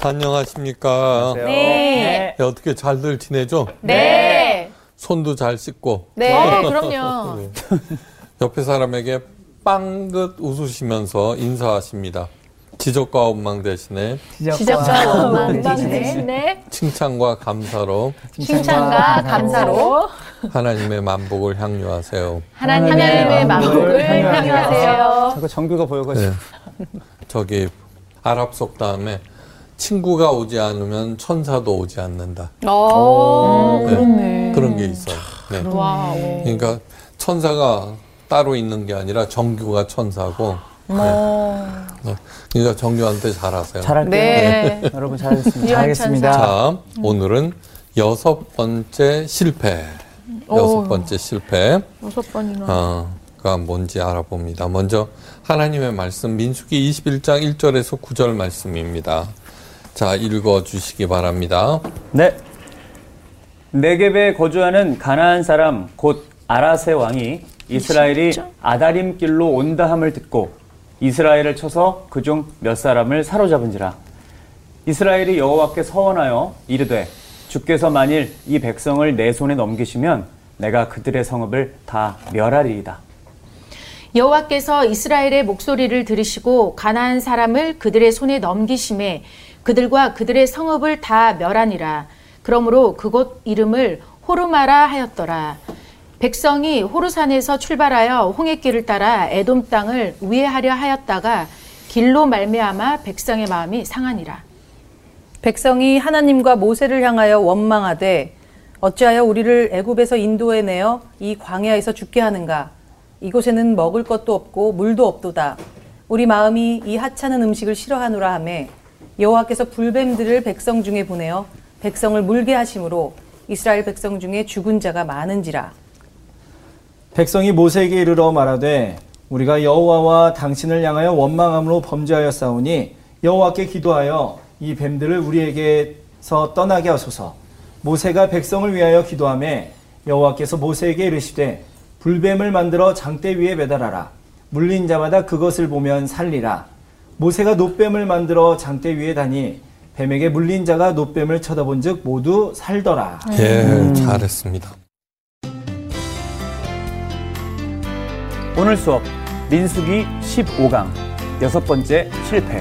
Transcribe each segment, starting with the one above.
안녕하십니까. 네. 네, 어떻게 잘들 지내죠? 네. 손도 잘 씻고. 네. 어, 그럼요. 네. 옆에 사람에게 빵긋 웃으시면서 인사하십니다. 지적과 원망 대신에 지적과 원망 대신에 칭찬과 감사로 칭찬과 감사로 하나님의 만복을 향유하세요. 하나님의 만복을 향유하세요. 자꾸 정규가 보여가지고. 네. 저기 아랍 속 다음에 친구가 오지 않으면 천사도 오지 않는다. 오, 네. 그렇네. 그런 게 있어요. 네. 와. 그러니까 천사가 따로 있는 게 아니라 정규가 천사고. 네. 네. 그러니까 정규한테 잘하세요. 잘할게요. 네. 여러분 잘하겠습니다. 잘하겠습니다. 자, 오늘은 여섯 번째 실패. 여섯 번째 실패. 여섯 번이나. 어, 가 뭔지 알아봅니다. 먼저 하나님의 말씀 민수기 21장 1절에서 9절 말씀입니다. 자, 읽어 주시기 바랍니다. 네. 네겝에 거주하는 가나안 사람 곧 아라세 왕이 이스라엘이 아다림 길로 온다 함을 듣고 이스라엘을 쳐서 그중 몇 사람을 사로잡은지라 이스라엘이 여호와께 서원하여 이르되 주께서 만일 이 백성을 내 손에 넘기시면 내가 그들의 성읍을 다 멸하리이다. 여호와께서 이스라엘의 목소리를 들으시고 가나안 사람을 그들의 손에 넘기심에 그들과 그들의 성읍을 다 멸하니라. 그러므로 그곳 이름을 호르마라 하였더라. 백성이 호르산에서 출발하여 홍해길을 따라 에돔 땅을 우회하려 하였다가 길로 말미암아 백성의 마음이 상하니라. 백성이 하나님과 모세를 향하여 원망하되 어찌하여 우리를 애굽에서 인도해 내어 이 광야에서 죽게 하는가 이곳에는 먹을 것도 없고 물도 없도다 우리 마음이 이 하찮은 음식을 싫어하노라 하매 여호와께서 불뱀들을 백성 중에 보내어 백성을 물게 하심으로 이스라엘 백성 중에 죽은 자가 많은지라 백성이 모세에게 이르러 말하되 우리가 여호와와 당신을 향하여 원망함으로 범죄하였사오니 여호와께 기도하여 이 뱀들을 우리에게서 떠나게 하소서. 모세가 백성을 위하여 기도하매 여호와께서 모세에게 이르시되 불뱀을 만들어 장대 위에 매달아라. 물린 자마다 그것을 보면 살리라. 모세가 노뱀을 만들어 장대 위에 다니 뱀에게 물린 자가 노뱀을 쳐다본즉 모두 살더라. 예, 잘했습니다. 오늘 수업 민수기 15강 여섯 번째 실패.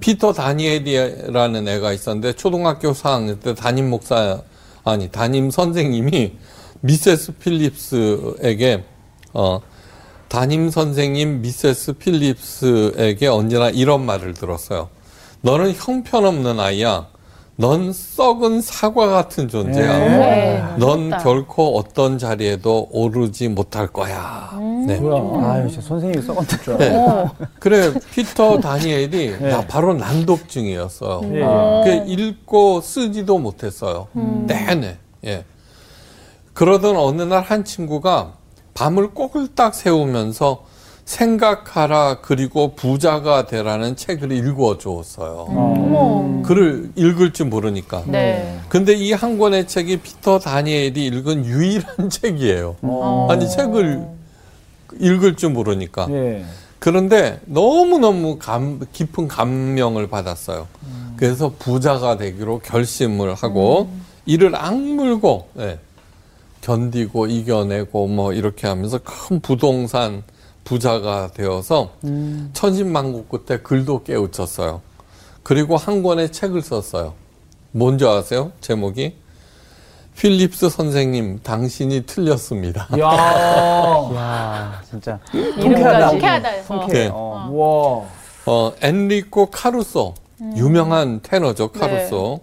피터 다니엘이라는 애가 있었는데 초등학교 4학년 때 담임 목사 아니 담임 선생님이 미세스 필립스에게 어 담임 선생님 미세스 필립스에게 언제나 이런 말을 들었어요. 너는 형편없는 아이야. 넌 썩은 사과 같은 존재야. 네. 넌 멋있다. 결코 어떤 자리에도 오르지 못할 거야. 네. 뭐야? 아유, 진짜 선생님이 썩었다 줄 알아. 네. 그래 피터 다니엘이 나 바로 난독증이었어요. 예. 그 읽고 쓰지도 못했어요. 내내. 예. 그러던 어느 날 한 친구가 밤을 꼬글딱 세우면서 생각하라 그리고 부자가 되라는 책을 읽어 주었어요. 어머. 글을 읽을 줄 모르니까. 네. 근데 이 한 권의 책이 피터 다니엘이 읽은 유일한 책이에요. 아니 책을 읽을 줄 모르니까. 예. 그런데 너무너무 감, 깊은 감명을 받았어요. 그래서 부자가 되기로 결심을 하고 이를 악물고 예, 견디고 이겨내고 뭐 이렇게 하면서 큰 부동산 부자가 되어서 천신만고 끝에 글도 깨우쳤어요. 그리고 한 권의 책을 썼어요. 뭔지 아세요? 제목이 필립스 선생님 당신이 틀렸습니다. 야. 야, 진짜. 이름가 통쾌하다. 어. 네. 어. 와. 어, 엔리코 카루소, 유명한 테너죠, 카루소.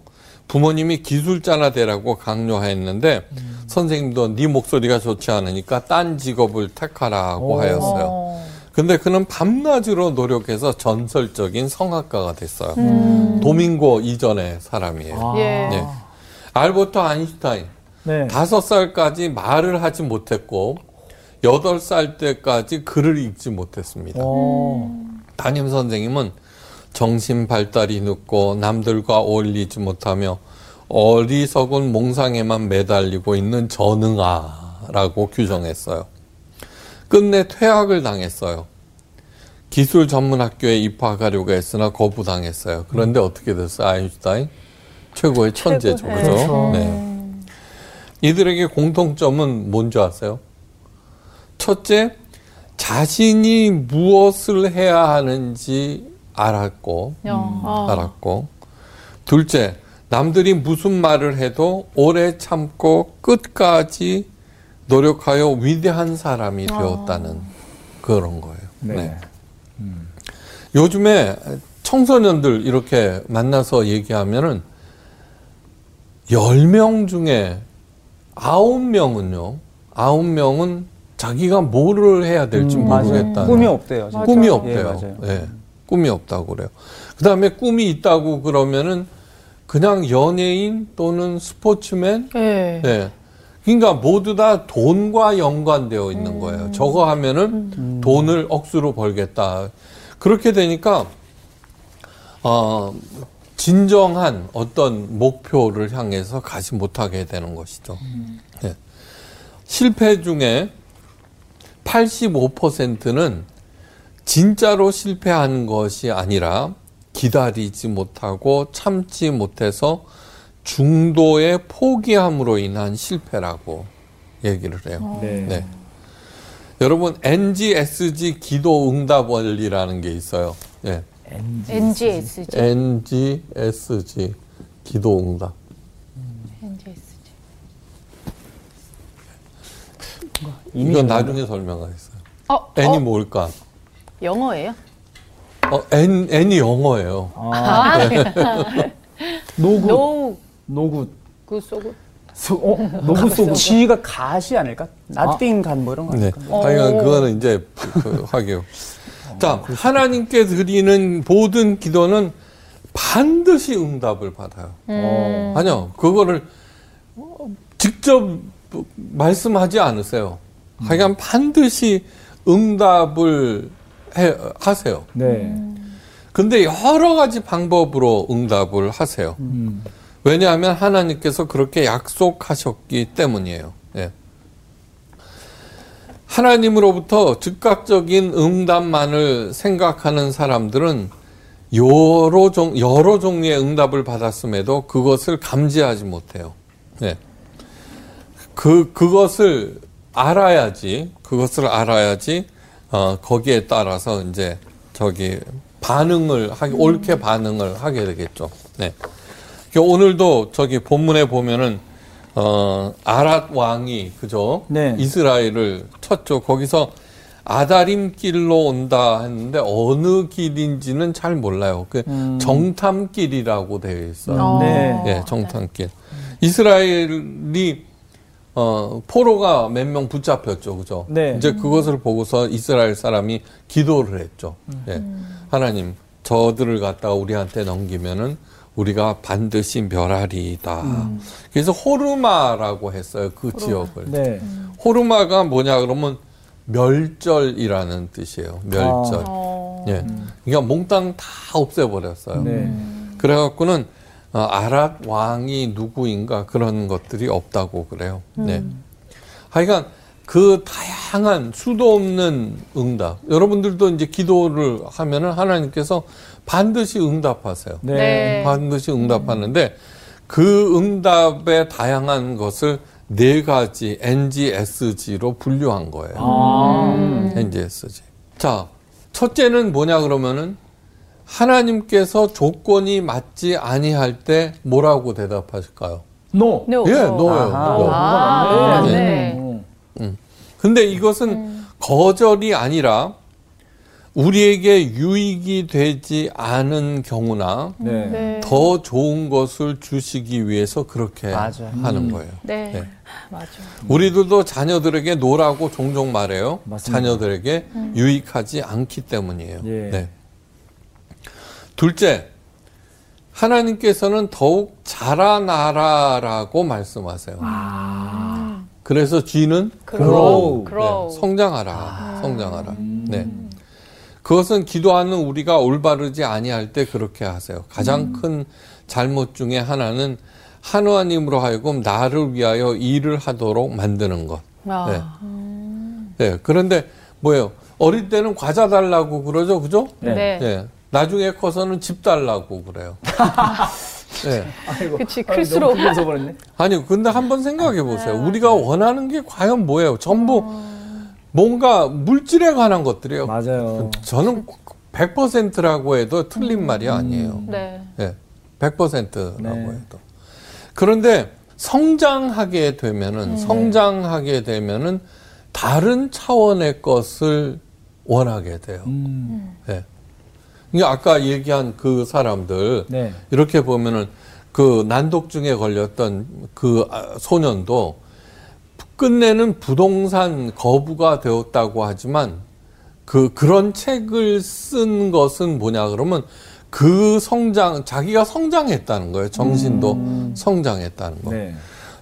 부모님이 기술자나 되라고 강요했는데, 선생님도 네 목소리가 좋지 않으니까 딴 직업을 택하라고 하였어요. 근데 그는 밤낮으로 노력해서 전설적인 성악가가 됐어요. 도밍고 이전의 사람이에요. 예. 예. 알버트 아인슈타인, 네. 다섯 살까지 말을 하지 못했고, 여덟 살 때까지 글을 읽지 못했습니다. 오. 담임 선생님은 정신 발달이 늦고 남들과 어울리지 못하며 어리석은 몽상에만 매달리고 있는 전응아라고 규정했어요. 끝내 퇴학을 당했어요. 기술 전문 학교에 입학하려고 했으나 거부당했어요. 그런데 어떻게 됐어요? 아인슈타인 최고의 천재죠. 그죠? 네. 이들에게 공통점은 뭔지 아세요? 첫째, 자신이 무엇을 해야 하는지 알았고, 어. 알았고, 둘째, 남들이 무슨 말을 해도 오래 참고 끝까지 노력하여 위대한 사람이 되었다는 그런 거예요. 네. 네. 요즘에 청소년들 이렇게 만나서 얘기하면은 10명 중에 9명은요, 9명은 자기가 뭐를 해야 될지 음, 맞아요. 모르겠다는 꿈이 없대요. 진짜. 꿈이 예, 없대요. 맞아요. 예, 꿈이 없다고 그래요. 그 다음에 꿈이 있다고 그러면은 그냥 연예인 또는 스포츠맨, 네. 네. 그러니까 모두 다 돈과 연관되어 있는 거예요. 저거 하면은 돈을 억수로 벌겠다. 그렇게 되니까, 어, 진정한 어떤 목표를 향해서 가지 못하게 되는 것이죠. 네. 실패 중에 85%는 진짜로 실패한 것이 아니라 기다리지 못하고 참지 못해서 중도의 포기함으로 인한 실패라고 얘기를 해요. 네. 네. 여러분 NGSG 기도 응답 원리라는 게 있어요. 예. NGSG. NGSG 기도 응답. NGSG. 이건 나중에 설명하겠어요. 어, N이 어, 뭘까? 영어예요? 어, N N이 영어예요. 아, 노구, 노, 노구, 그 쏘고. 소, 어, 노구 소구. 지가 가시 아닐까? 나띵 간뭐 이런 거 네. 아닐까? 하여간 그거는 이제 그 하게요. 자, 하나님께 드리는 모든 기도는 반드시 응답을 받아요. 어, 아니요, 그거를 직접 말씀하지 않으세요. 하여간 반드시 응답을 해, 하세요. 네. 근데 여러 가지 방법으로 응답을 하세요. 음. 왜냐하면 하나님께서 그렇게 약속하셨기 때문이에요. 예. 하나님으로부터 즉각적인 응답만을 생각하는 사람들은 여러 종, 여러 종류의 응답을 받았음에도 그것을 감지하지 못해요. 예. 그, 그것을 알아야지, 그것을 알아야지, 어, 거기에 따라서 이제 저기 반응을 하게, 옳게 반응을 하게 되겠죠. 네. 그러니까 오늘도 저기 본문에 보면은 어 아랏 왕이 그죠? 네. 이스라엘을 쳤죠. 거기서 아다림 길로 온다 했는데 어느 길인지는 잘 몰라요. 그 정탐길이라고 되어 있어요. 네. 예, 정탐길. 이스라엘이 어 포로가 몇 명 붙잡혔죠. 그죠? 네. 이제 그것을 보고서 이스라엘 사람이 기도를 했죠. 예. 하나님, 저들을 갖다가 우리한테 넘기면은 우리가 반드시 멸하리이다. 그래서 호르마라고 했어요. 그 지역을. 네. 호르마가 뭐냐 그러면 멸절이라는 뜻이에요. 멸절. 어. 예. 그러니까 몽땅 다 없애버렸어요. 네. 그래갖고는 어, 아랏 왕이 누구인가 그런 것들이 없다고 그래요. 네. 하여간 그 다양한 수도 없는 응답. 여러분들도 이제 기도를 하면은 하나님께서 반드시 응답하세요. 네. 네. 반드시 응답하는데 그 응답의 다양한 것을 네 가지 NGSG로 분류한 거예요. 아. NGSG. 자, 첫째는 뭐냐 그러면은 하나님께서 조건이 맞지 아니할 때 뭐라고 대답하실까요? No. No. 예. No. 아, 네. 네. 어. 근데 이것은 거절이 아니라 우리에게 유익이 되지 않은 경우나 네. 네. 더 좋은 것을 주시기 위해서 그렇게 맞아요. 하는 거예요. 네. 네. 맞아. 우리들도 자녀들에게 노라고 종종 말해요. 맞습니다. 자녀들에게 유익하지 않기 때문이에요. 예. 네. 둘째, 하나님께서는 더욱 자라나라라고 말씀하세요. 그래서 G는 grow. grow. 네, 성장하라, 성장하라. 네. 그것은 기도하는 우리가 올바르지 아니할 때 그렇게 하세요. 가장 큰 잘못 중에 하나는 하나님으로 하여금 나를 위하여 일을 하도록 만드는 것. 아. 네. 네. 그런데 뭐예요? 어릴 때는 과자 달라고 그러죠, 그죠? 네. 네. 예. 나중에 커서는 집 달라고 그래요. 예. 아이고. 그치, 아, 클수록. 아니, 근데 한번 생각해 보세요. 우리가 원하는 게 과연 뭐예요? 전부 뭔가 물질에 관한 것들이에요. 맞아요. 저는 100%라고 해도 틀린 말이 아니에요. 네. 예. 100%라고 네. 해도. 그런데 성장하게 되면은 성장하게 되면은 다른 차원의 것을 원하게 돼요. 음. 예. 이게 아까 얘기한 그 사람들 네. 이렇게 보면은 그 난독증에 걸렸던 그 아, 소년도 끝내는 부동산 거부가 되었다고 하지만 그 그런 책을 쓴 것은 뭐냐 그러면 그 성장 자기가 성장했다는 거예요. 정신도 성장했다는 거. 네.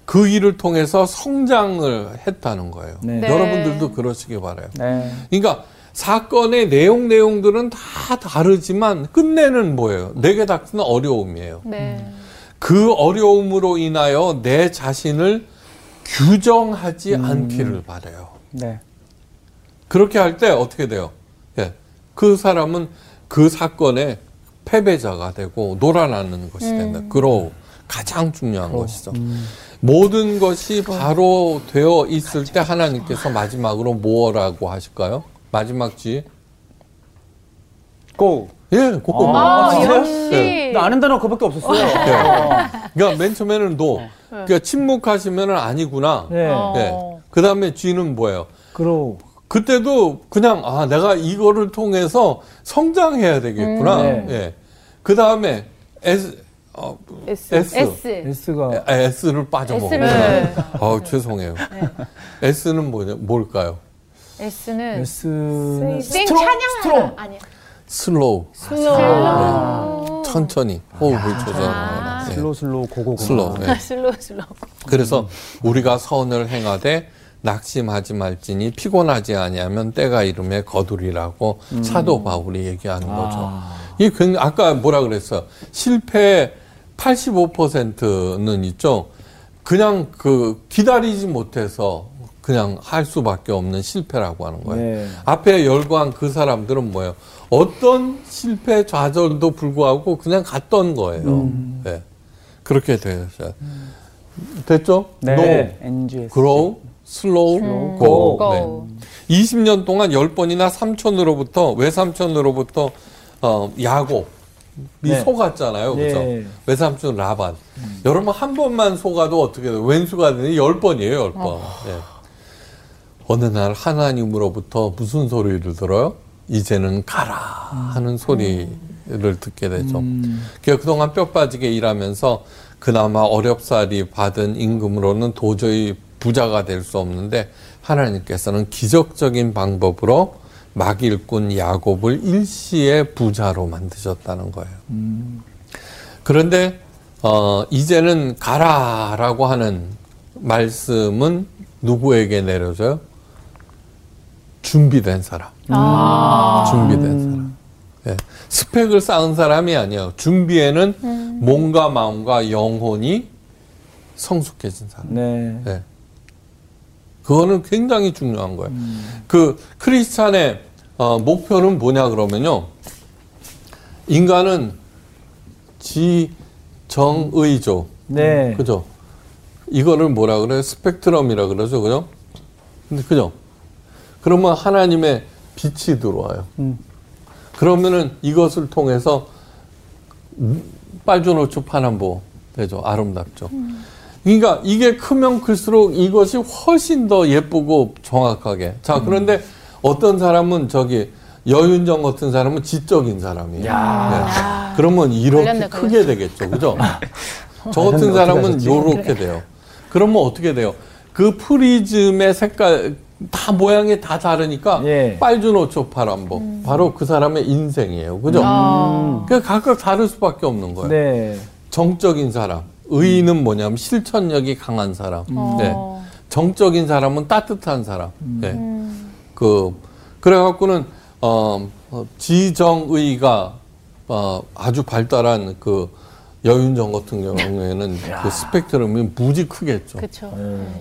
그 일을 통해서 성장을 했다는 거예요. 네. 네. 여러분들도 그러시기 바라요. 네. 그러니까 사건의 내용 내용들은 다 다르지만 끝내는 뭐예요? 내게 닥치는 어려움이에요. 네. 그 어려움으로 인하여 내 자신을 규정하지 않기를 바래요. 네. 그렇게 할 때 어떻게 돼요? 예. 그 사람은 그 사건의 패배자가 되고 놀아나는 것이 된다. 그로 가장 중요한 것이죠. 모든 것이 바로 되어 있을 때 하나님께서 마지막으로 뭐라고 하실까요? 마지막 지 고. 예, 그거. 아, 진짜요? 역시. 나 아는 단어 그밖에 없었어요. 예. 그러니까 맨 처음에는 노. 그러니까 침묵하시면은 아니구나. 네. 어. 예. 그 다음에 쥐는 뭐예요? 그러. 그때도 그냥 아 내가 이거를 통해서 성장해야 되겠구나. 음. 예. 그 다음에 S 어, S. S S. S가 아, S를 빠져먹었구나. 어 죄송해요. S는 뭐냐 뭘까요? S는 S는 생 strong? 아니야. Slow. Slow. 천천히 호흡을 조절하거나. 예. Slow slow go go go. Slow. 예. Slow slow. 그래서 우리가 선을 행하되 낙심하지 말지니 피곤하지 아니하면 때가 이르매 거두리라고 사도 바울이 얘기하는 거죠. 이 굉장히 아까 뭐라 그랬어요? 실패 85%는 있죠. 그냥 그 기다리지 못해서 그냥 할 수밖에 없는 실패라고 하는 거예요. 네. 앞에 열광 그 사람들은 뭐예요? 어떤 실패 좌절도 불구하고 그냥 갔던 거예요. 네. 그렇게 되었어요. 됐죠? 네. NGS. grow, slow, 음. go. go. 네. 20년 동안 10번이나 삼촌으로부터, 외삼촌으로부터, 어, 야곱 이 네. 속았잖아요. 그죠? 네. 외삼촌 라반. 여러분 한 번만 속아도 어떻게 돼요? 왼수가 되니 10번이에요, 10번. 네. 어느 날 하나님으로부터 무슨 소리를 들어요? 이제는 가라 하는 소리를 듣게 되죠. 그러니까 그동안 뼈 빠지게 일하면서 그나마 어렵사리 받은 임금으로는 도저히 부자가 될 수 없는데 하나님께서는 기적적인 방법으로 막일꾼 야곱을 일시에 부자로 만드셨다는 거예요. 그런데 어, 이제는 가라라고 하는 말씀은 누구에게 내려져요? 준비된 사람. 준비된 사람. 예. 스펙을 쌓은 사람이 아니에요. 준비에는 몸과 마음과 영혼이 성숙해진 사람. 네. 예. 그거는 굉장히 중요한 거예요. 그 크리스찬의 어, 목표는 뭐냐 그러면요. 인간은 지정의죠. 네. 그죠? 이거를 뭐라 그래요? 스펙트럼이라 그러죠. 그죠? 근데 그죠? 그러면 하나님의 빛이 들어와요. 그러면은 이것을 통해서 빨주노초 파남보 되죠. 아름답죠. 그러니까 이게 크면 클수록 이것이 훨씬 더 예쁘고 정확하게. 자, 그런데 어떤 사람은 저기 여윤정 같은 사람은 지적인 사람이에요. 네. 그러면 이렇게 걸렸네, 크게 되겠죠. 그죠? 저 같은 사람은? 요렇게 돼요. 그러면 어떻게 돼요? 그 프리즘의 색깔 다 모양이 다 다르니까 예. 빨주노초 파란보 바로 그 사람의 인생이에요. 그죠? 아. 그 각각 다를 수밖에 없는 거예요. 네. 정적인 사람. 의인은 뭐냐면 실천력이 강한 사람. 어. 네. 정적인 사람은 따뜻한 사람. 네. 그 그래갖고는 어, 어, 지정의가 어, 아주 발달한 그 여윤정 같은 경우에는 그 스펙트럼이 무지 크겠죠. 그렇죠.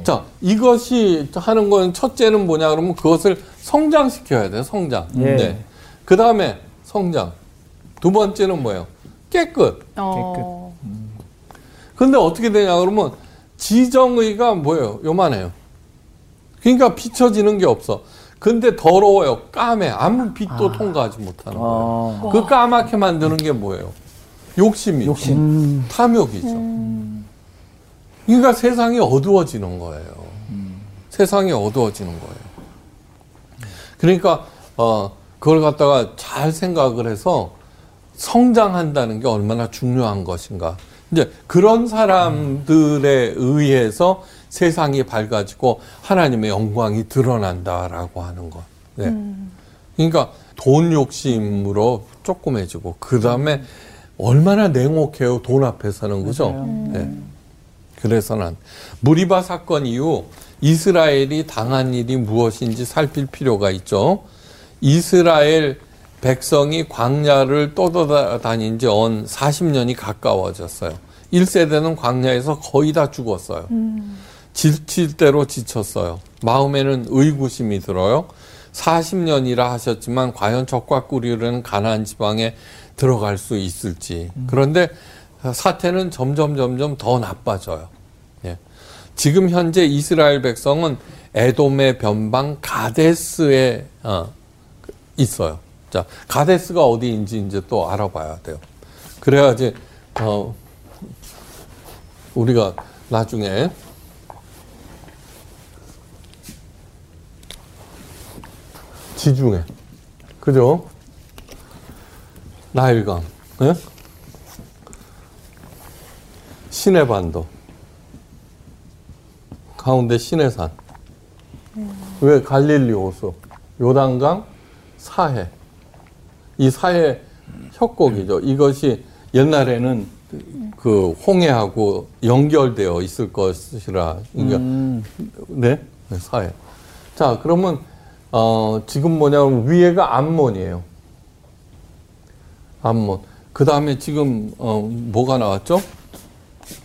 자, 이것이 하는 건 첫째는 뭐냐 그러면 그것을 성장시켜야 돼요. 성장. 예. 네. 그 다음에 성장. 두 번째는 뭐예요? 깨끗. 어. 근데 어떻게 되냐 그러면 지정의가 뭐예요? 요만해요. 그러니까 비춰지는 게 없어. 근데 더러워요. 까매. 아무 빛도 통과하지 못하는 거예요. 어. 그 까맣게 만드는 게 뭐예요? 욕심이죠. 욕심. 탐욕이죠. 그러니까 세상이 어두워지는 거예요. 세상이 어두워지는 거예요. 그러니까 어 그걸 갖다가 잘 생각을 해서 성장한다는 게 얼마나 중요한 것인가. 이제 그런 사람들에 의해서 세상이 밝아지고 하나님의 영광이 드러난다라고 하는 것. 네. 그러니까 돈 욕심으로 조그매지고 그 다음에 얼마나 냉혹해요 돈 앞에 서는 그죠? 네. 그래서는 무리바 사건 이후 이스라엘이 당한 일이 무엇인지 살필 필요가 있죠. 이스라엘 백성이 광야를 떠돌아다닌 지언 40년이 가까워졌어요. 1세대는 광야에서 거의 다 죽었어요. 지칠 대로 지쳤어요. 마음에는 의구심이 들어요. 40년이라 하셨지만 과연 적과 꿀이라는 가나안 지방에 들어갈 수 있을지. 그런데 사태는 점점 점점 더 나빠져요. 예. 지금 현재 이스라엘 백성은 에돔의 변방 가데스에 어, 있어요. 자, 가데스가 어디인지 이제 또 알아봐야 돼요. 그래야지 어, 우리가 나중에 지중해, 그죠? 나일강, 예? 시내반도, 가운데 시내산, 왜 갈릴리 호수, 요단강, 사해, 이 사해 협곡이죠. 이것이 옛날에는 그 홍해하고 연결되어 있을 것이라, 그러니까 네, 네, 사해. 자, 그러면 어, 지금 뭐냐면 위에가 암몬이에요. 암몬. 그 다음에 지금 어, 뭐가 나왔죠?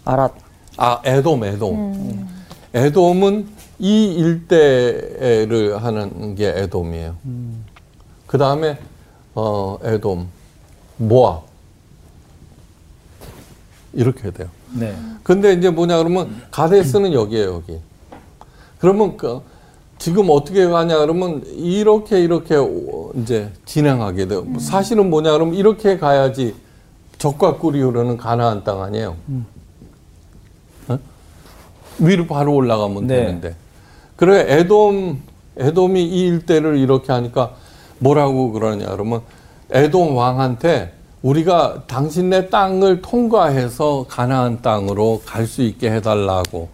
아랏. 아, 에돔, 에돔. 에돔은 이 일대를 하는 게 에돔이에요. 그 다음에 어, 에돔, 모압. 이렇게 돼요. 네. 근데 이제 뭐냐 그러면 가데스는 여기에요, 여기. 그러면 그 지금 어떻게 가냐 그러면 이렇게 이렇게 오- 이제 진행하게 돼요. 사실은 뭐냐 그러면 이렇게 가야지 적과 꿀이 흐르는 가나안 땅 아니에요. 어? 위로 바로 올라가면 네. 되는데. 그래 에돔 에돔이 이 일대를 이렇게 하니까 뭐라고 그러냐 그러면 에돔 왕한테 우리가 당신네 땅을 통과해서 가나안 땅으로 갈 수 있게 해달라고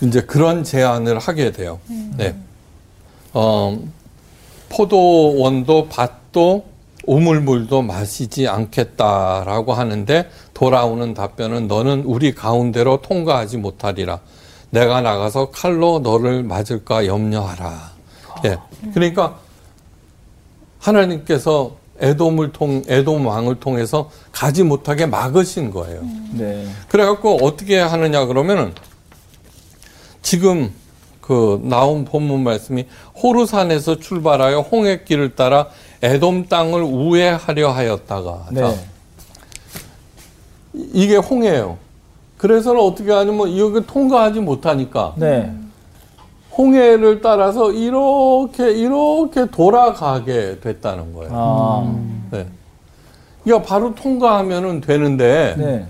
이제 그런 제안을 하게 돼요. 네. 어, 포도원도 밭도 우물물도 마시지 않겠다라고 하는데 돌아오는 답변은 너는 우리 가운데로 통과하지 못하리라. 내가 나가서 칼로 너를 맞을까 염려하라. 예. 그러니까 하나님께서 에돔을 통 에돔 왕을 통해서 가지 못하게 막으신 거예요. 네. 그래갖고 어떻게 하느냐 그러면은 지금 그 나온 본문 말씀이 호르산에서 출발하여 홍해길을 따라 에돔 땅을 우회하려 하였다가 네. 자, 이- 이게 홍해예요. 그래서는 어떻게 하냐면 여기 통과하지 못하니까 네. 홍해를 따라서 이렇게 이렇게 돌아가게 됐다는 거예요. 아. 네. 그러니까 바로 통과하면은 되는데 네.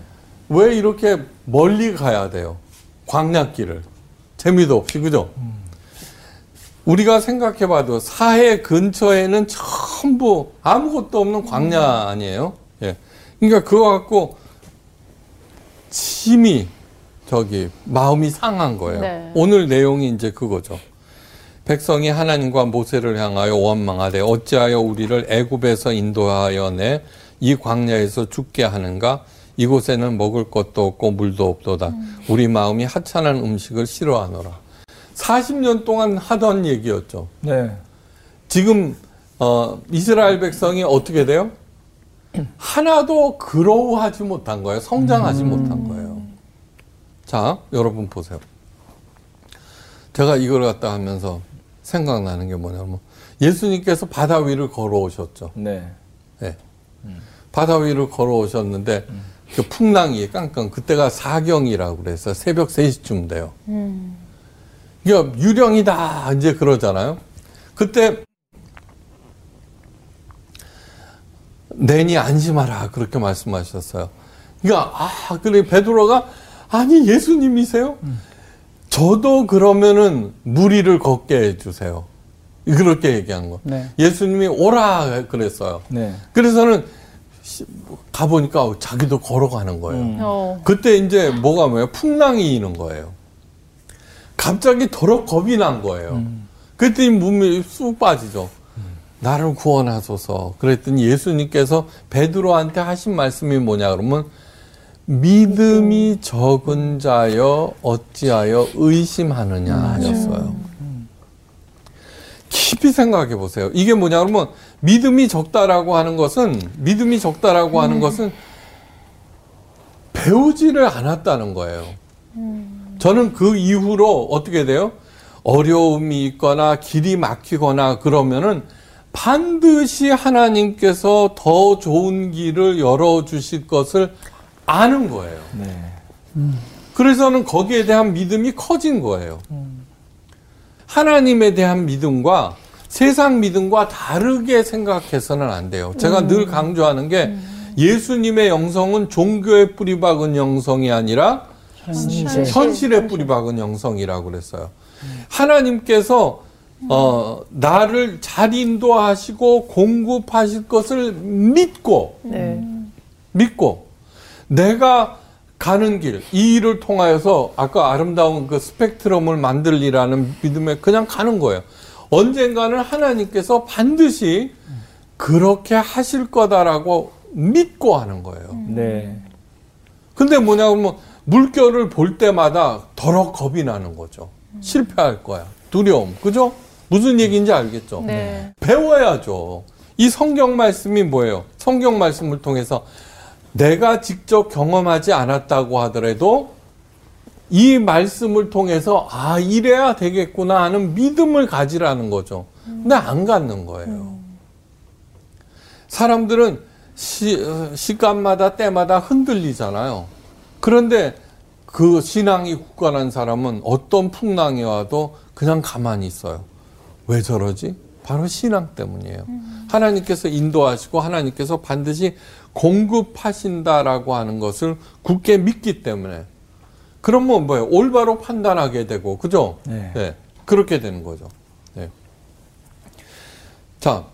왜 이렇게 멀리 가야 돼요? 광약길을. 재미도 없이, 그죠? 우리가 생각해봐도 사해 근처에는 전부 아무것도 없는 광야 아니에요? 예. 그러니까 그거 갖고 심히 저기 마음이 상한 거예요. 네. 오늘 내용이 이제 그거죠. 백성이 하나님과 모세를 향하여 원망하되 어찌하여 우리를 애굽에서 인도하여 내 이 광야에서 죽게 하는가 이곳에는 먹을 것도 없고 물도 없도다 우리 마음이 하찮은 음식을 싫어하노라 40년 동안 하던 얘기였죠 네. 지금 어, 이스라엘 백성이 어떻게 돼요? 하나도 그로우하지 못한 거예요. 성장하지 못한 거예요. 자, 여러분 보세요. 제가 이걸 갖다 하면서 생각나는 게 뭐냐면 예수님께서 바다 위를 걸어오셨죠. 네. 네. 바다 위를 걸어오셨는데 그 풍랑이 깡깡 그때가 사경이라고 그래서 새벽 3시쯤 돼요. 이게 유령이다 이제 그러잖아요. 그때 내니 안심하라 그렇게 말씀하셨어요. 그러니까 아 그래 베드로가 아니 예수님이세요? 저도 그러면은 무리를 걷게 해주세요. 그렇게 얘기한 거. 네. 예수님이 오라 그랬어요. 네. 그래서는 시- 가보니까 자기도 걸어가는 거예요. 음. 어. 그때 이제 뭐가 뭐예요? 풍랑이 이는 거예요. 갑자기 더러 겁이 난 거예요. 그랬더니 몸이 쑥 빠지죠. 나를 구원하소서. 그랬더니 예수님께서 베드로한테 하신 말씀이 뭐냐 그러면 믿음이 적은 자여 어찌하여 의심하느냐 하셨어요. 깊이 생각해 보세요. 이게 뭐냐 그러면 믿음이 적다라고 하는 것은 믿음이 적다라고 하는 것은 배우지를 않았다는 거예요. 저는 그 이후로 어떻게 돼요? 어려움이 있거나 길이 막히거나 그러면은 반드시 하나님께서 더 좋은 길을 열어 주실 것을 아는 거예요. 네. 그래서는 거기에 대한 믿음이 커진 거예요. 하나님에 대한 믿음과 세상 믿음과 다르게 생각해서는 안 돼요. 제가 늘 강조하는 게 예수님의 영성은 종교에 뿌리 박은 영성이 아니라 현실. 현실에 뿌리 박은 영성이라고 그랬어요. 하나님께서 어, 나를 잘 인도하시고 공급하실 것을 믿고 네. 믿고 내가 가는 길, 이 일을 통하여서 아까 아름다운 그 스펙트럼을 만들리라는 믿음에 그냥 가는 거예요. 언젠가는 하나님께서 반드시 그렇게 하실 거다라고 믿고 하는 거예요. 네. 근데 뭐냐 그러면 물결을 볼 때마다 더러 겁이 나는 거죠. 실패할 거야. 두려움. 그죠? 무슨 얘기인지 알겠죠? 네. 배워야죠. 이 성경 말씀이 뭐예요? 성경 말씀을 통해서 내가 직접 경험하지 않았다고 하더라도 이 말씀을 통해서 아 이래야 되겠구나 하는 믿음을 가지라는 거죠. 근데 안 갖는 거예요. 사람들은 시, 어, 시간마다 때마다 흔들리잖아요. 그런데 그 신앙이 굳건한 사람은 어떤 풍랑이 와도 그냥 가만히 있어요. 왜 저러지? 바로 신앙 때문이에요. 하나님께서 인도하시고 하나님께서 반드시 공급하신다라고 하는 것을 굳게 믿기 때문에 그러면 뭐예요? 올바로 판단하게 되고 그죠? 네. 그렇게 되는 거죠. 네. 자,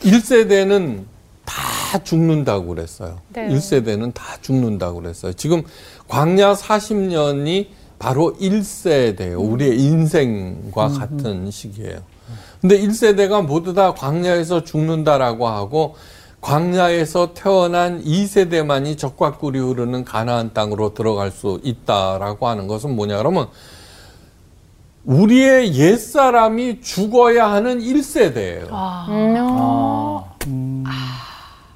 1세대는 다 죽는다고 그랬어요. 네. 1세대는 다 죽는다고 그랬어요. 지금 광야 40년이 바로 1세대예요. 우리의 인생과 같은 시기예요. 근데 1세대가 모두 다 광야에서 죽는다라고 하고 광야에서 태어난 2세대만이 적과 꿀이 흐르는 가나안 땅으로 들어갈 수 있다라고 하는 것은 뭐냐 그러면 우리의 옛사람이 죽어야 하는 1세대예요. 아.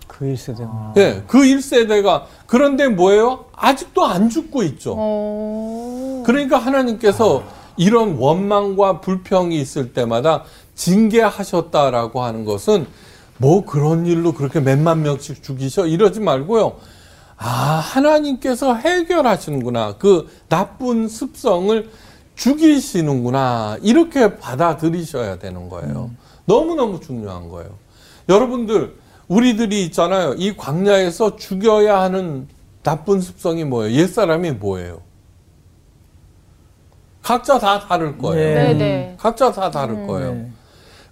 그 1세대. 예, 그 1세대가 그런데 뭐예요? 아직도 안 죽고 있죠. 어. 그러니까 하나님께서 이런 원망과 불평이 있을 때마다 징계하셨다라고 하는 것은 뭐 그런 일로 그렇게 몇만 명씩 죽이셔 이러지 말고요. 아, 하나님께서 해결하시는구나. 그 나쁜 습성을 죽이시는구나. 이렇게 받아들이셔야 되는 거예요. 너무너무 중요한 거예요. 여러분들, 우리들이 있잖아요. 이 광야에서 죽여야 하는 나쁜 습성이 뭐예요? 옛사람이 뭐예요? 각자 다 다를 거예요. 네. 네네. 각자 다 다를 거예요. 네.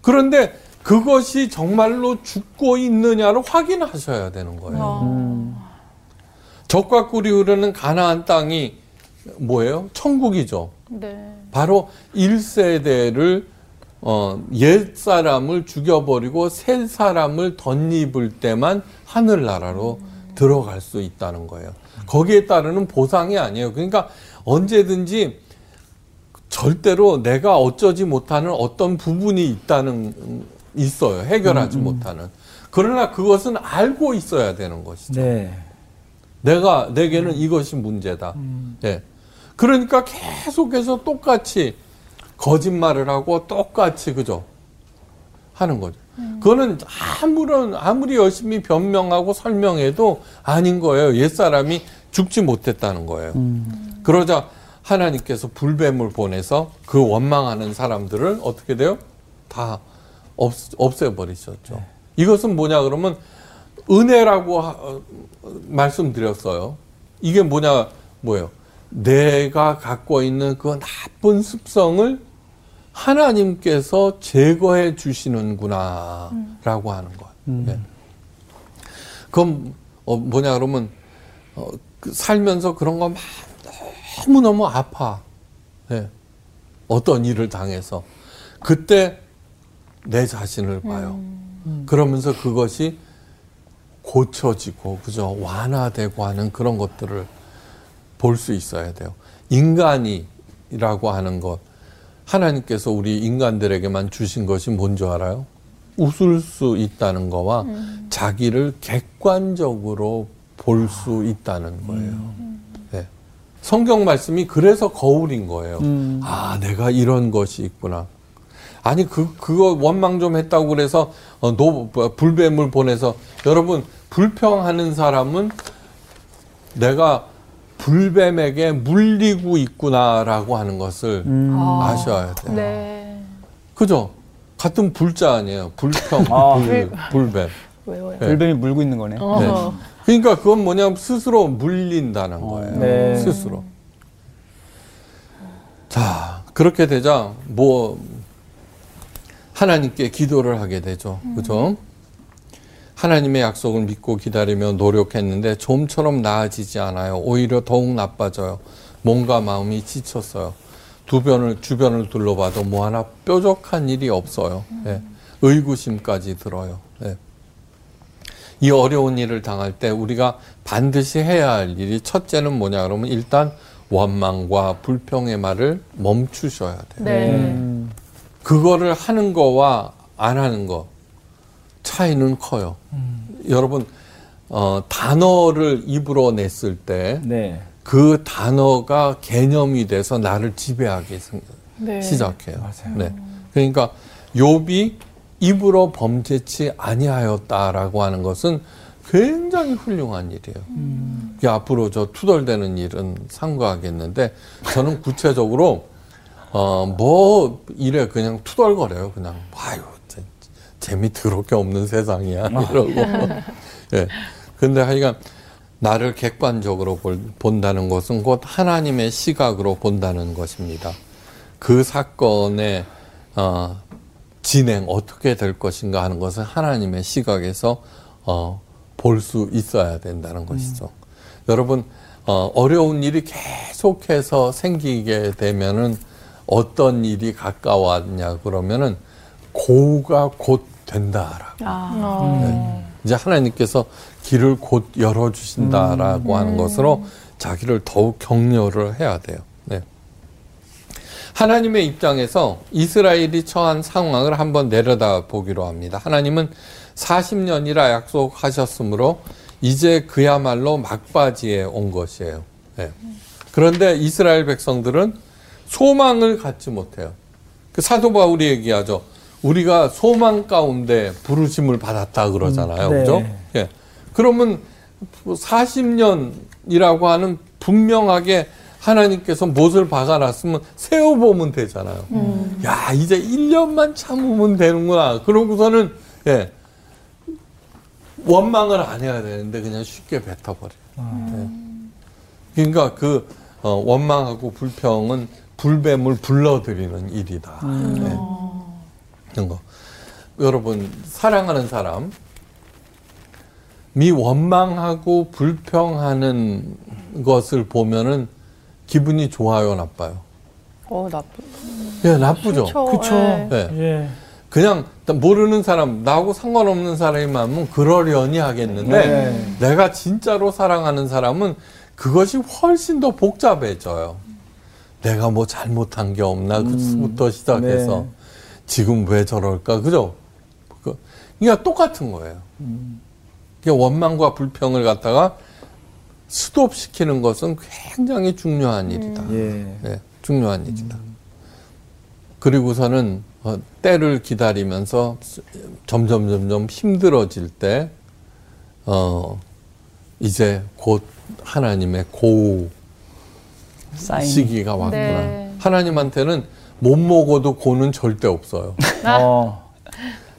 그런데 그것이 정말로 죽고 있느냐를 확인하셔야 되는 거예요. 어. 음. 적과 꿀이 흐르는 가나안 땅이 뭐예요? 천국이죠. 네. 바로 1세대를 어, 옛 사람을 죽여버리고 새 사람을 덧입을 때만 하늘나라로 들어갈 수 있다는 거예요. 거기에 따르는 보상이 아니에요. 그러니까 언제든지 절대로 내가 어쩌지 못하는 어떤 부분이 있다는 음, 있어요. 해결하지 못하는. 그러나 그것은 알고 있어야 되는 것이죠. 네. 내가 내게는 이것이 문제다. 예. 그러니까 계속해서 똑같이 거짓말을 하고 똑같이 그죠 하는 거죠. 그거는 아무런 아무리 열심히 변명하고 설명해도 아닌 거예요. 옛 사람이 죽지 못했다는 거예요. 그러자 하나님께서 불뱀을 보내서 그 원망하는 사람들을 어떻게 돼요? 다 없, 없애버리셨죠. 이것은 뭐냐 그러면 은혜라고 하- 어, 말씀드렸어요. 이게 뭐냐 뭐예요? 내가 갖고 있는 그 나쁜 습성을 하나님께서 제거해 주시는구나라고 하는 것. 예. 그건 어, 뭐냐 그러면 어, 그 살면서 그런 거막 너무 너무 아파. 예. 어떤 일을 당해서 그때 내 자신을 봐요. 그러면서 그것이 고쳐지고 그죠 완화되고 하는 그런 것들을 볼 수 있어야 돼요. 인간이라고 하는 것 하나님께서 우리 인간들에게만 주신 것이 뭔지 알아요? 웃을 수 있다는 거와 자기를 객관적으로 볼 수 있다는 거예요. 네. 성경 말씀이 그래서 거울인 거예요. 아, 내가 이런 것이 있구나. 아니 그 그거 원망 좀 했다고 그래서 어, 노 뭐, 불뱀을 보내서 여러분 불평하는 사람은 내가 불뱀에게 물리고 있구나라고 하는 것을 아셔야 돼요. 네. 그죠? 같은 불자 아니에요. 불평, 아. 불, 불뱀. 외워요. 네. 불뱀이 물고 있는 거네. 어. 네. 그러니까 그건 뭐냐면 스스로 물린다는 거예요. 네. 스스로. 자, 그렇게 되자 뭐 하나님께 기도를 하게 되죠. 그죠? 하나님의 약속을 믿고 기다리며 노력했는데 좀처럼 나아지지 않아요. 오히려 더욱 나빠져요. 몸과 마음이 지쳤어요. 주변을 주변을 둘러봐도 뭐 하나 뾰족한 일이 없어요. 예. 의구심까지 들어요. 예. 이 어려운 일을 당할 때 우리가 반드시 해야 할 일이 첫째는 뭐냐 그러면 일단 원망과 불평의 말을 멈추셔야 돼요. 네. 그거를 하는 거와 안 하는 거 차이는 커요. 여러분 어, 단어를 입으로 냈을 때 네. 그 단어가 개념이 돼서 나를 지배하기 생- 네. 시작해요. 맞아요. 네. 그러니까 욥이 입으로 범죄치 아니하였다라고 하는 것은 굉장히 훌륭한 일이에요. 이게 앞으로 저 투덜대는 일은 삼가하겠는데 저는 구체적으로 어뭐 이래 그냥 투덜거려요. 그냥 아유 재- 재미 더럽게 없는 세상이야 이러고. 예. 근데 하여간 나를 객관적으로 볼- 본다는 것은 곧 하나님의 시각으로 본다는 것입니다. 그 사건의 어, 진행 어떻게 될 것인가 하는 것은 하나님의 시각에서 어, 볼 수 있어야 된다는 것이죠. 여러분 어, 어려운 일이 계속해서 생기게 되면은 어떤 일이 가까웠냐 그러면은 고가 곧 된다라고. 어. 이제 하나님께서 길을 곧 열어 주신다라고 하는 것으로 자기를 더욱 격려를 해야 돼요. 네. 하나님의 입장에서 이스라엘이 처한 상황을 한번 내려다 보기로 합니다. 하나님은 40년이라 약속하셨으므로 이제 그야말로 막바지에 온 것이에요. 네. 그런데 이스라엘 백성들은 소망을 갖지 못해요. 그 사도 바울이 얘기하죠. 우리가 소망 가운데 부르심을 받았다 그러잖아요. 음, 네. 그죠? 예. 그러면 40년이라고 하는 분명하게 하나님께서 못을 박아놨으면 세워보면 되잖아요. 야, 이제 1년만 참으면 되는구나. 그러고서는, 예. 원망을 안 해야 되는데 그냥 쉽게 뱉어버려요. 예. 그러니까 그 어, 원망하고 불평은 불뱀을 불러들이는 일이다. 예. 이런 거. 여러분 사랑하는 사람 미 원망하고 불평하는 것을 보면은 기분이 좋아요, 나빠요? 어, 나쁘. 예, 나쁘죠. 그쵸. 네. 예. 예. 그냥 모르는 사람, 나하고 상관없는 사람이 많으면 그러려니 하겠는데 네. 내가 진짜로 사랑하는 사람은 그것이 훨씬 더 복잡해져요. 내가 뭐 잘못한 게 없나 그부터 시작해서 네. 지금 왜 저럴까 그죠? 그 그러니까 똑같은 거예요. 그러니까 원망과 불평을 갖다가 스톱시키는 것은 굉장히 중요한 일이다. 예. 네, 중요한 일이다. 그리고서는 어, 때를 기다리면서 스- 점점 점점 힘들어질 때, 어, 이제 곧 하나님의 고 사인. 시기가 왔구나. 네. 하나님한테는 못 먹어도 고는 절대 없어요. 어.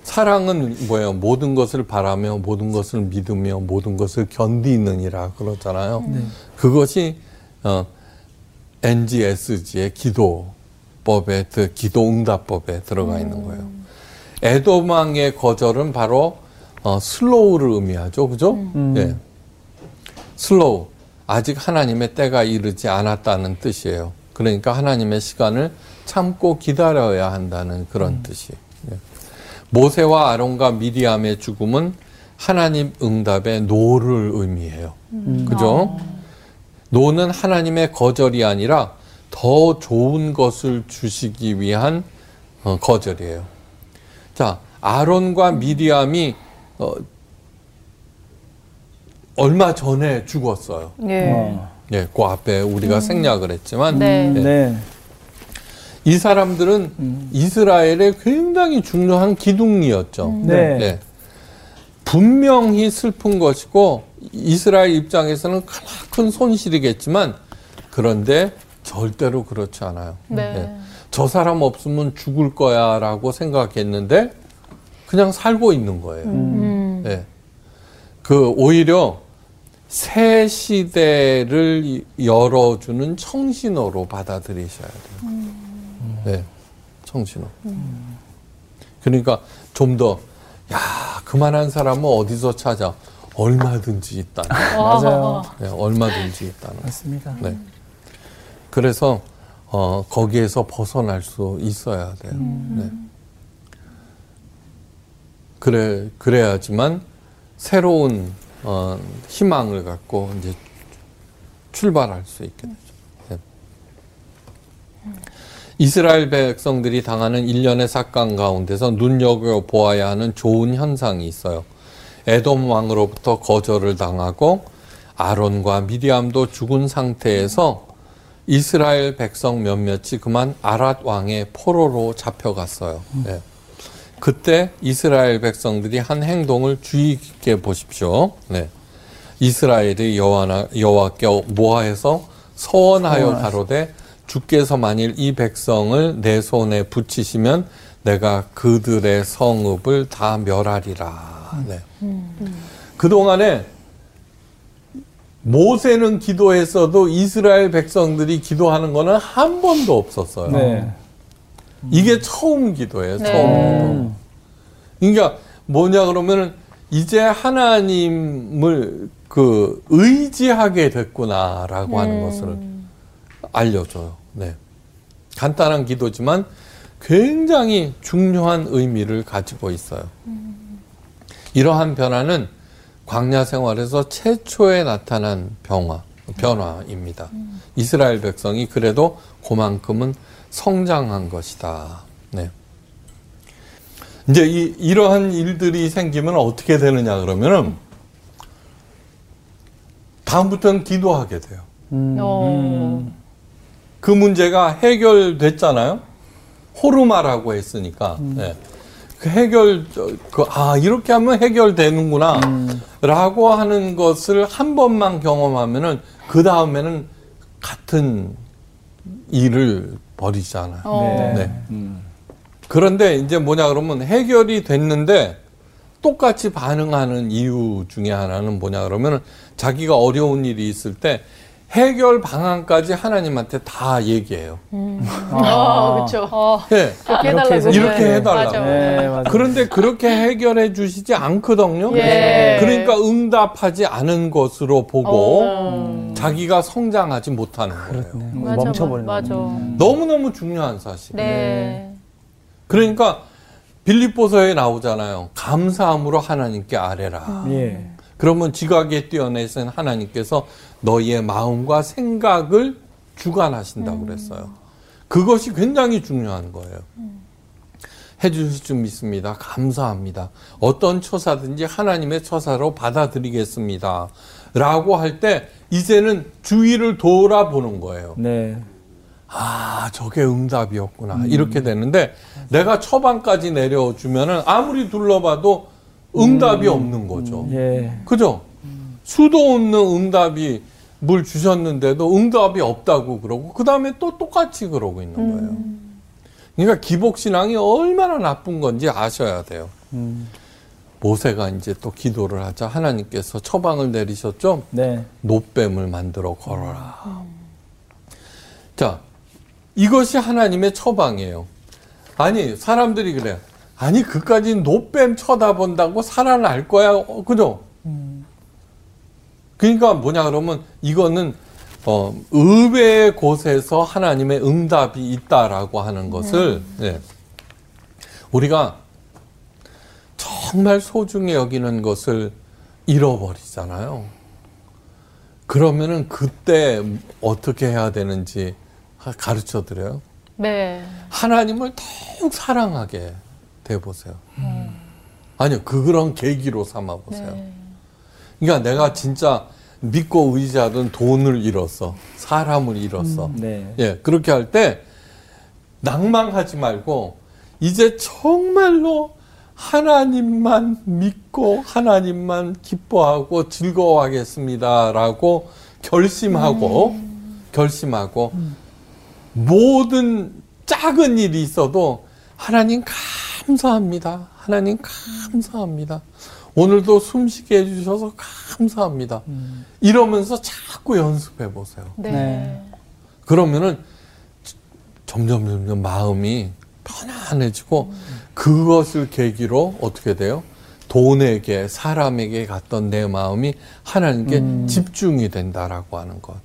사랑은 뭐예요? 모든 것을 바라며 모든 것을 믿으며 모든 것을 견디느니라 그러잖아요. 그것이 어, NGSG의 기도법에 그 기도 응답법에 들어가 있는 거예요. 에도망의 거절은 바로 어, slow를 의미하죠, 그죠? 예, slow 아직 하나님의 때가 이르지 않았다는 뜻이에요. 그러니까 하나님의 시간을 참고 기다려야 한다는 그런 뜻이. 예. 모세와 아론과 미리암의 죽음은 하나님 응답의 no를 의미해요. 그죠? no는 하나님의 거절이 아니라 더 좋은 것을 주시기 위한 어, 거절이에요. 자, 아론과 미리암이 어, 얼마 전에 죽었어요. 예. 어. 예, 그 앞에 우리가 생략을 했지만 네. 예. 네. 이 사람들은 이스라엘의 굉장히 중요한 기둥이었죠. 네. 예. 분명히 슬픈 것이고 이스라엘 입장에서는 크나큰 손실이겠지만 그런데 절대로 그렇지 않아요. 네. 예. 저 사람 없으면 죽을 거야라고 생각했는데 그냥 살고 있는 거예요. 음. 예. 그 오히려 새 시대를 열어주는 청신호로 받아들이셔야 돼요. 네, 청신호. 그러니까 좀 더, 야, 그만한 사람은 어디서 찾아? 얼마든지 있다. 맞아요. 네, 얼마든지 있다는. 맞습니다. 네. 그래서 어, 거기에서 벗어날 수 있어야 돼요. 네. 그래 그래야지만 새로운 어, 희망을 갖고 이제 출발할 수 있게 되죠. 네. 이스라엘 백성들이 당하는 일련의 사건 가운데서 눈여겨 보아야 하는 좋은 현상이 있어요. 에돔 왕으로부터 거절을 당하고 아론과 미리암도 죽은 상태에서 이스라엘 백성 몇몇이 그만 아랏 왕의 포로로 잡혀갔어요. 네. 그때 이스라엘 백성들이 한 행동을 주의 깊게 보십시오. 네. 이스라엘이 여호와께 모아해서 서원하여 가로되 주께서 만일 이 백성을 내 손에 붙이시면 내가 그들의 성읍을 다 멸하리라. 네. 그 동안에 모세는 기도했어도 이스라엘 백성들이 기도하는 거는 한 번도 없었어요. 네. 이게 처음 기도예요. 네. 처음 기도. 그러니까 뭐냐 그러면은 이제 하나님을 그 의지하게 됐구나라고 하는 것을 알려줘요. 네. 간단한 기도지만 굉장히 중요한 의미를 가지고 있어요. 이러한 변화는 광야 생활에서 최초에 나타난 변화, 변화입니다. 이스라엘 백성이 그래도 그만큼은 성장한 것이다. 네. 이제 이, 이러한 일들이 생기면 어떻게 되느냐 그러면은 다음부터는 기도하게 돼요. 어. 그 문제가 해결됐잖아요. 호르마라고 했으니까. 네. 그 해결, 그, 아, 이렇게 하면 해결되는구나. 라고 하는 것을 한 번만 경험하면은, 그 다음에는 같은 일을 벌이잖아요. 어. 네. 그런데 이제 뭐냐 그러면 해결이 됐는데 똑같이 반응하는 이유 중에 하나는 뭐냐 그러면 자기가 어려운 일이 있을 때 해결 방안까지 하나님한테 다 얘기해요. 어, 그렇죠. 어, 예. 그렇게 이렇게 해달라고. 해서 이렇게 네, 해달라고. 맞아. 네, 맞아요. 그런데 그렇게 해결해 주시지 않거든요. 예. 그러니까 응답하지 않은 것으로 보고 어. 자기가 성장하지 못하는 거예요. 맞아, 멈춰버리는 맞아. 너무너무 중요한 사실. 네. 그러니까 빌립보서에 나오잖아요. 감사함으로 하나님께 아뢰라. 예. 그러면 지각에 뛰어내신 하나님께서 너희의 마음과 생각을 주관하신다고 그랬어요. 그것이 굉장히 중요한 거예요. 해주실 줄 믿습니다. 감사합니다. 어떤 처사든지 하나님의 처사로 받아들이겠습니다. 라고 할 때 이제는 주위를 돌아보는 거예요. 네. 아, 저게 응답이었구나. 이렇게 되는데 내가 처방까지 내려주면은 아무리 둘러봐도 응답이 없는 거죠. 예. 그죠? 수도 없는 응답이 물 주셨는데도 응답이 없다고 그러고 그 다음에 또 똑같이 그러고 있는 거예요. 그러니까 기복신앙이 얼마나 나쁜 건지 아셔야 돼요. 모세가 이제 또 기도를 하자 하나님께서 처방을 내리셨죠. 네. 노뱀을 만들어 걸어라. 자, 이것이 하나님의 처방이에요. 아니, 사람들이 그래. 아니, 그까지 노뱀 쳐다본다고 살아날 거야. 어, 그죠? 그러니까 뭐냐 그러면 이거는 어, 의외의 곳에서 하나님의 응답이 있다라고 하는 것을 예. 우리가 정말 소중히 여기는 것을 잃어버리잖아요. 그러면은 그때 어떻게 해야 되는지 가르쳐 드려요. 네. 하나님을 더욱 사랑하게 돼 보세요. 아니요, 그 그런 계기로 삼아 보세요. 그러니까 내가 진짜 믿고 의지하던 돈을 잃었어, 사람을 잃었어. 네. 예, 그렇게 할 때 낭망하지 말고 이제 정말로 하나님만 믿고 하나님만 기뻐하고 즐거워하겠습니다라고 결심하고 결심하고 모든 작은 일이 있어도 하나님 감사합니다. 하나님 감사합니다. 오늘도 숨쉬게 해주셔서 감사합니다. 이러면서 자꾸 연습해 보세요. 네. 네. 그러면은 점점 점점 마음이 편안해지고 그것을 계기로 어떻게 돼요? 돈에게 사람에게 갔던 내 마음이 하나님께 집중이 된다라고 하는 것.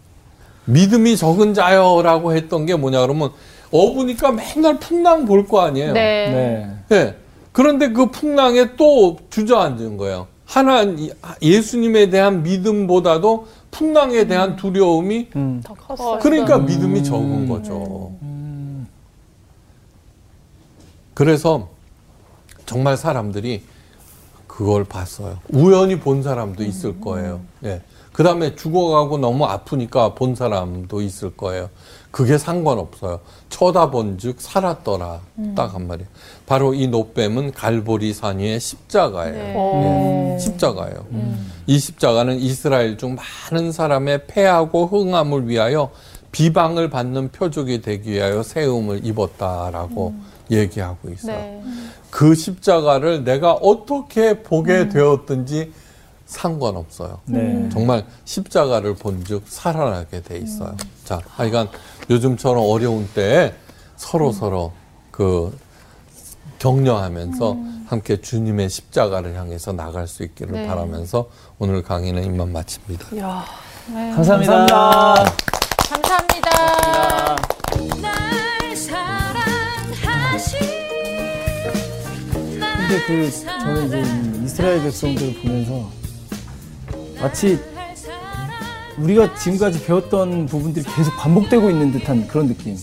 믿음이 적은 자여라고 했던 게 뭐냐 그러면 어부니까 맨날 풍랑 볼 거 아니에요. 네. 네. 예. 그런데 그 풍랑에 또 주저앉은 거예요. 하나 예수님에 대한 믿음보다도 풍랑에 대한 두려움이 음. 더 컸어요. 그러니까 믿음이 적은 거죠. 그래서 정말 사람들이 그걸 봤어요. 우연히 본 사람도 있을 거예요. 예. 그 다음에 죽어가고 너무 아프니까 본 사람도 있을 거예요. 그게 상관없어요. 쳐다본 즉 살았더라. 딱한 말이에요. 바로 이 노뱀은 갈보리 산 위의 십자가예요. 네. 예. 십자가예요. 이 십자가는 이스라엘 중 많은 사람의 패하고 흥함을 위하여 비방을 받는 표적이 되기 위하여 세움을 입었다라고 얘기하고 있어요. 네. 그 십자가를 내가 어떻게 보게 되었든지 상관없어요. 네. 정말 십자가를 본즉 살아나게 돼 있어요. 자, 하여간 요즘처럼 어려운 때에 서로 서로 그 격려하면서 함께 주님의 십자가를 향해서 나갈 수 있기를 네. 바라면서 오늘 강의는 이만 마칩니다. 야, 감사합니다. 감사합니다. 날 사랑하시 근데 그 저는 이제 이 이스라엘 백성들을 보면서 마치 우리가 지금까지 배웠던 부분들이 계속 반복되고 있는 듯한 그런 느낌.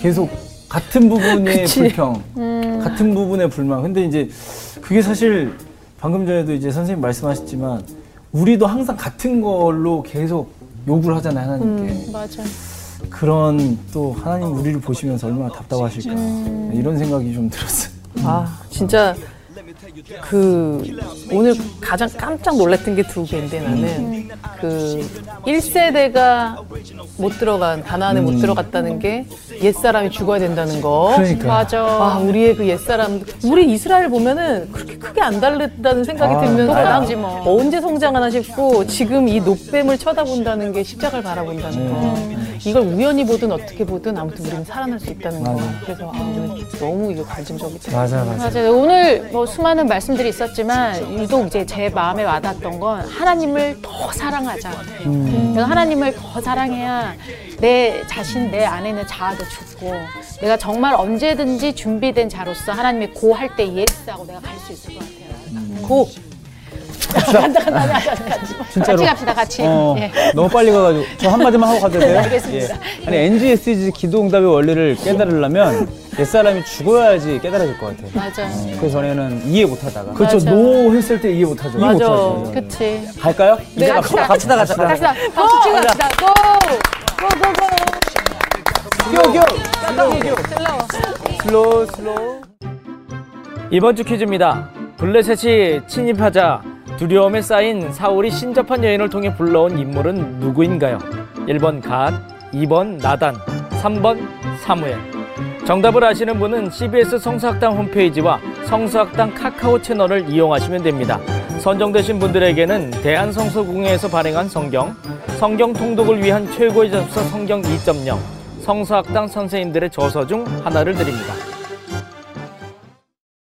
계속 같은 부분의. 불평, 같은 부분의 불만. 근데 이제 그게 사실 방금 전에도 이제 선생님 말씀하셨지만 우리도 항상 같은 걸로 계속 요구를 하잖아요 하나님께. 맞아. 그런 또 하나님 우리를 보시면서 얼마나 답답하실까 이런 생각이 좀 들었어요. 아, 진짜 그 오늘 가장 깜짝 놀랐던 게 두 개인데 나는 그 1세대가 못 들어간 가나안에 못 들어갔다는 게 옛사람이 죽어야 된다는 거. 그러니까. 맞아. 아, 우리의 그 옛사람, 우리 이스라엘 보면은 그렇게 크게 안 다르다는 생각이 아, 들면서 난 뭐. 언제 성장하나 싶고 지금 이 노뱀을 쳐다본다는 게 십자가를 바라본다는 거. 이걸 우연히 보든 어떻게 보든 아무튼 우리는 살아날 수 있다는 거. 맞아. 그래서 아, 오늘 너무 이거 감정적이다. 맞아 맞아. 맞아요. 오늘 뭐 수많은 말씀들이 있었지만 유독 이제 제 마음에 와닿았던 건 하나님을 더 사랑하자. 내가 하나님을 더 사랑해야 내 자신 내 안에 있는 자아도 죽고 내가 정말 언제든지 준비된 자로서 하나님이 고할 때 예스하고 내가 갈 수 있을 것 같아요. 고! 간다 간다 아니, 마. 진짜로. 같이 갑시다, 같이. 어, 예. 너무 빨리 가가지고 저 한마디만 하고 가도 돼요? 알겠습니다. 예. 아니 NGSG 기도응답의 원리를 깨달으려면 옛사람이 죽어야지 깨달아질 것 같아요. 맞아. 그 전에는 이해 못하다가 그렇죠. 맞아. no 했을 때 이해 못하죠. 이해. 못하죠. 그치. 갈까요? 네, 갑시다. 갑시다. 갑시다. 갑시다. 박수 치고 갑시다. Go! Go go go! Slow slow. 이번 주 퀴즈입니다. 블레셋이 침입하자 두려움에 쌓인 사울이 신접한 여인을 통해 불러온 인물은 누구인가요? 1번 갓, 2번 나단, 3번 사무엘. 정답을 아시는 분은 CBS 성서학당 홈페이지와 성서학당 카카오 채널을 이용하시면 됩니다. 선정되신 분들에게는 대한성서공회에서 발행한 성경, 성경 통독을 위한 최고의 접서 성경 2.0, 성서학당 선생님들의 저서 중 하나를 드립니다.